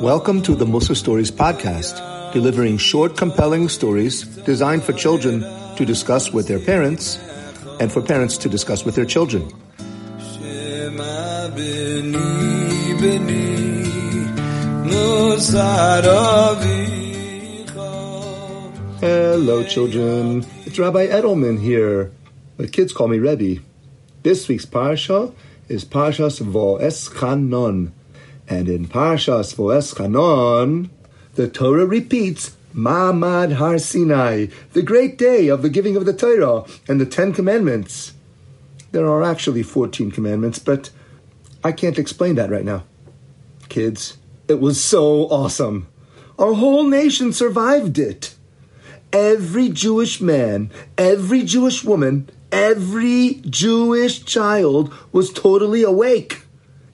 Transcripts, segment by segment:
Welcome to the Musar Stories podcast, delivering short, compelling stories designed for children to discuss with their parents and for parents to discuss with their children. Hello, children. It's Rabbi Edelman here. The kids call me Rebbe. This week's parsha is Parshas Vo'es Chanon. And in Parshas Vo'es Chanon, the Torah repeats Ma'amad Har Sinai, the great day of the giving of the Torah and the Ten Commandments. There are actually 14 commandments, but I can't explain that right now. Kids, it was so awesome. Our whole nation survived it every Jewish man, every Jewish woman, every Jewish child was totally awake.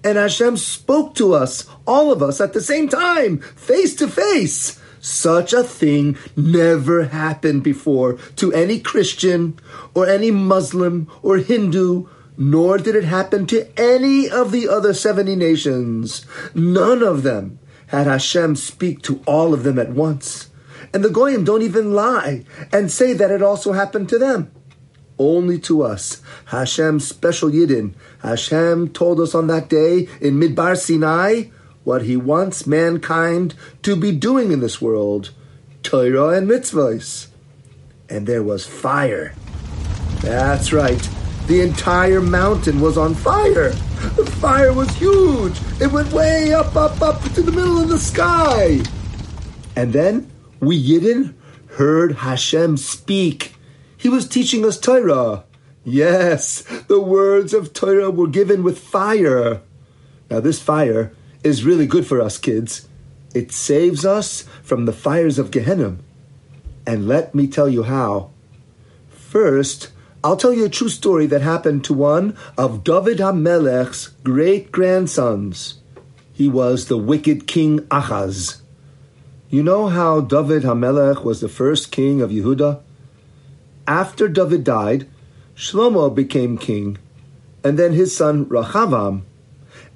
And Hashem spoke to us, all of us, at the same time, face to face. Such a thing never happened before to any Christian or any Muslim or Hindu, nor did it happen to any of the other 70 nations. None of them had Hashem speak to all of them at once. And the Goyim don't even lie and say that it also happened to them. Only to us, Hashem's special Yidden, Hashem told us on that day in Midbar Sinai what He wants mankind to be doing in this world Torah and mitzvahs. And there was fire. That's right. The entire mountain was on fire. The fire was huge. It went way up, up, up to the middle of the sky. And then we Yidden heard Hashem speak. He was teaching us Torah. Yes, the words of Torah were given with fire. Now, this fire is really good for us kids. It saves us from the fires of Gehenna. And let me tell you how. First, I'll tell you a true story that happened to one of David HaMelech's great grandsons. He was the wicked King Achaz. You know how David Hamelech was the first king of Yehuda? After David died, Shlomo became king, and then his son Rehavam,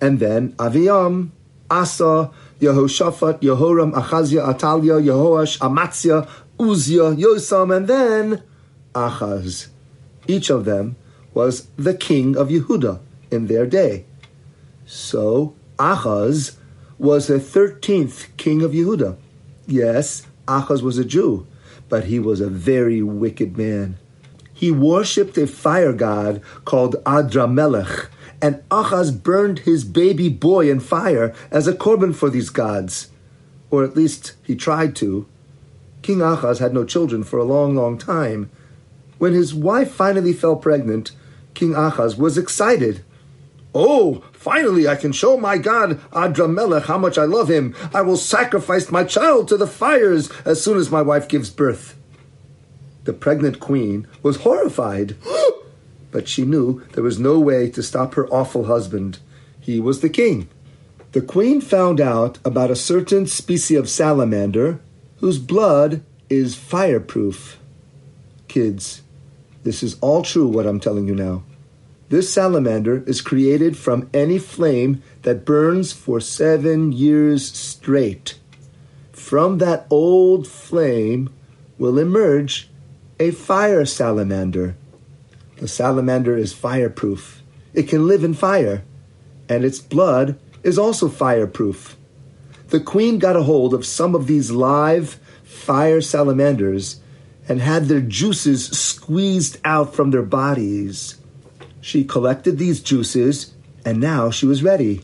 and then Aviam, Asa, Yehoshaphat, Yehoram, Achaziah, Atalia, Yehoash, Amatzia, Uzziah, Yosam, and then Achaz. Each of them was the king of Yehuda in their day. So Achaz was the thirteenth king of Yehuda. Yes, Achaz was a Jew, but he was a very wicked man. He worshipped a fire god called Adramelech, and Achaz burned his baby boy in fire as a korban for these gods. Or at least he tried to. King Achaz had no children for a long, long time. When his wife finally fell pregnant, King Achaz was excited. Oh, finally I can show my God Adramelech how much I love him. I will sacrifice my child to the fires as soon as my wife gives birth. The pregnant queen was horrified, but she knew there was no way to stop her awful husband. He was the king. The queen found out about a certain species of salamander whose blood is fireproof. Kids, this is all true what I'm telling you now. This salamander is created from any flame that burns for seven years straight. From that old flame will emerge a fire salamander. The salamander is fireproof. It can live in fire, and its blood is also fireproof. The queen got a hold of some of these live fire salamanders and had their juices squeezed out from their bodies. She collected these juices, and now she was ready.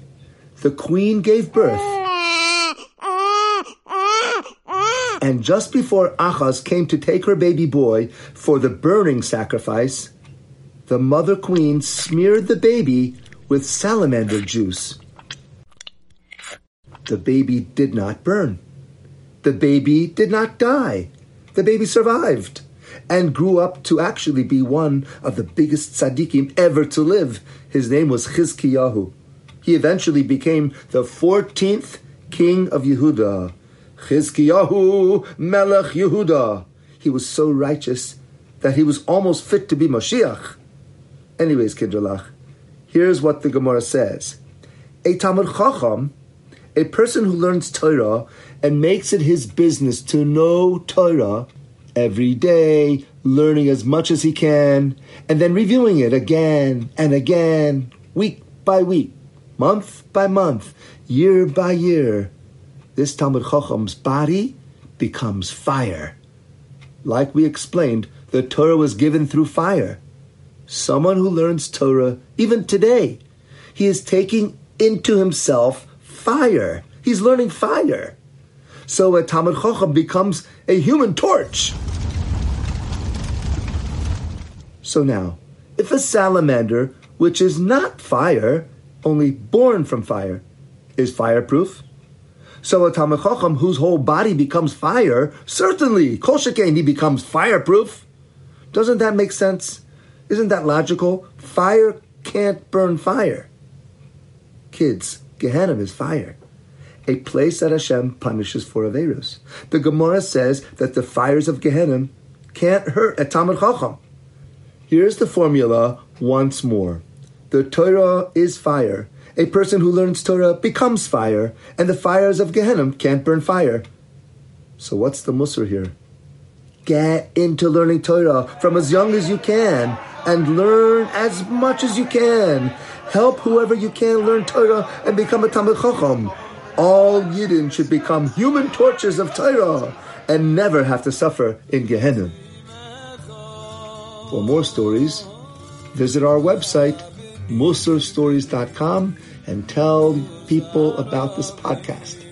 The queen gave birth. And just before Achaz came to take her baby boy for the burning sacrifice, the mother queen smeared the baby with salamander juice. The baby did not burn. The baby did not die. The baby survived and grew up to actually be one of the biggest tzaddikim ever to live. His name was Chizkiyahu. He eventually became the 14th king of Yehuda. Chizkiyahu Melech Yehuda. He was so righteous that he was almost fit to be Moshiach. Anyways, Kinderlach, here's what the Gemara says. A Talmud Chacham, a person who learns Torah and makes it his business to know Torah every day, learning as much as he can, and then reviewing it again and again, week by week, month by month, year by year, this Talmud Chacham's body becomes fire. Like we explained, the Torah was given through fire. Someone who learns Torah, even today, he is taking into himself fire. He's learning fire. So a Talmud Chacham becomes a human torch. So now, if a salamander, which is not fire, only born from fire, is fireproof, so a Talmud Chacham whose whole body becomes fire, certainly, Kol he becomes fireproof. Doesn't that make sense? Isn't that logical? Fire can't burn fire. Kids, Gehenna is fire. A place that Hashem punishes for Averus. The Gemara says that the fires of Gehenna can't hurt a Talmud Chacham. Here's the formula once more. The Torah is fire. A person who learns Torah becomes fire, and the fires of Gehenna can't burn fire. So what's the musar here? Get into learning Torah from as young as you can and learn as much as you can. Help whoever you can learn Torah and become a Talmud Chacham. All Yidden should become human torches of Torah and never have to suffer in Gehenna. For more stories, visit our website, musarstories.com, and tell people about this podcast.